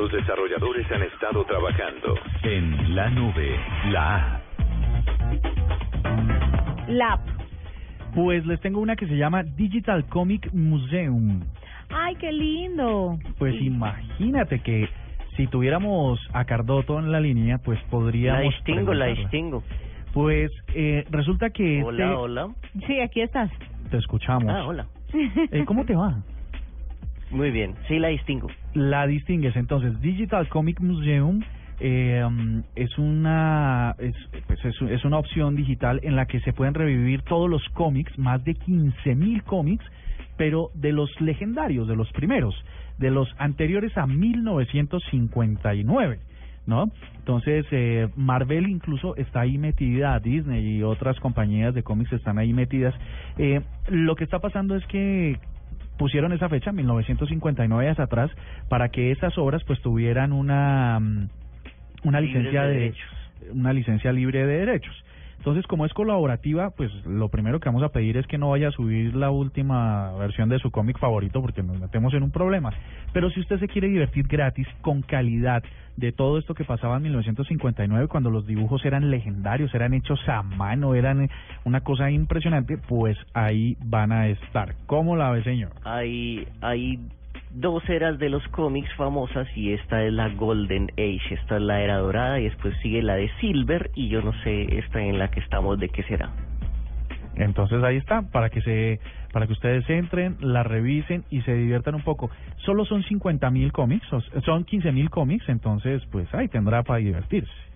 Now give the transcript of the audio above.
Los desarrolladores han estado trabajando En la nube, la app. Lab. Pues les tengo una que se llama Digital Comic Museum. Ay, qué lindo. Pues imagínate que si tuviéramos a Cardoto en la línea, pues La podríamos. distingo, la distingo. Pues eh, resulta que. Hola, este- hola. Sí, aquí estás. Te escuchamos. Ah, hola. Eh, ¿Cómo te va? Muy bien, sí la distingo. La distingues entonces. Digital Comic Museum eh, um, es una es, pues, es, es una opción digital en la que se pueden revivir todos los cómics, más de 15.000 cómics, pero de los legendarios, de los primeros, de los anteriores a 1959. ¿No? Entonces, eh, Marvel incluso está ahí metida, Disney y otras compañías de cómics están ahí metidas. Eh, lo que está pasando es que pusieron esa fecha, 1959 hacia atrás, para que esas obras pues tuvieran una mm, una licencia de de, derechos. una licencia libre de derechos. Entonces, como es colaborativa, pues lo primero que vamos a pedir es que no vaya a subir la última versión de su cómic favorito porque nos metemos en un problema. Pero si usted se quiere divertir gratis, con calidad, de todo esto que pasaba en 1959, cuando los dibujos eran legendarios, eran hechos a mano, eran eh, una cosa impresionante, pues ahí van a estar. ¿Cómo la ve, señor? Hay, hay dos eras de los cómics famosas y esta es la Golden Age. Esta es la era dorada y después sigue la de Silver y yo no sé esta en la que estamos de qué será. Entonces ahí está, para que se, para que ustedes entren, la revisen y se diviertan un poco. Solo son 50 mil cómics, son 15 mil cómics, entonces pues ahí tendrá para divertirse.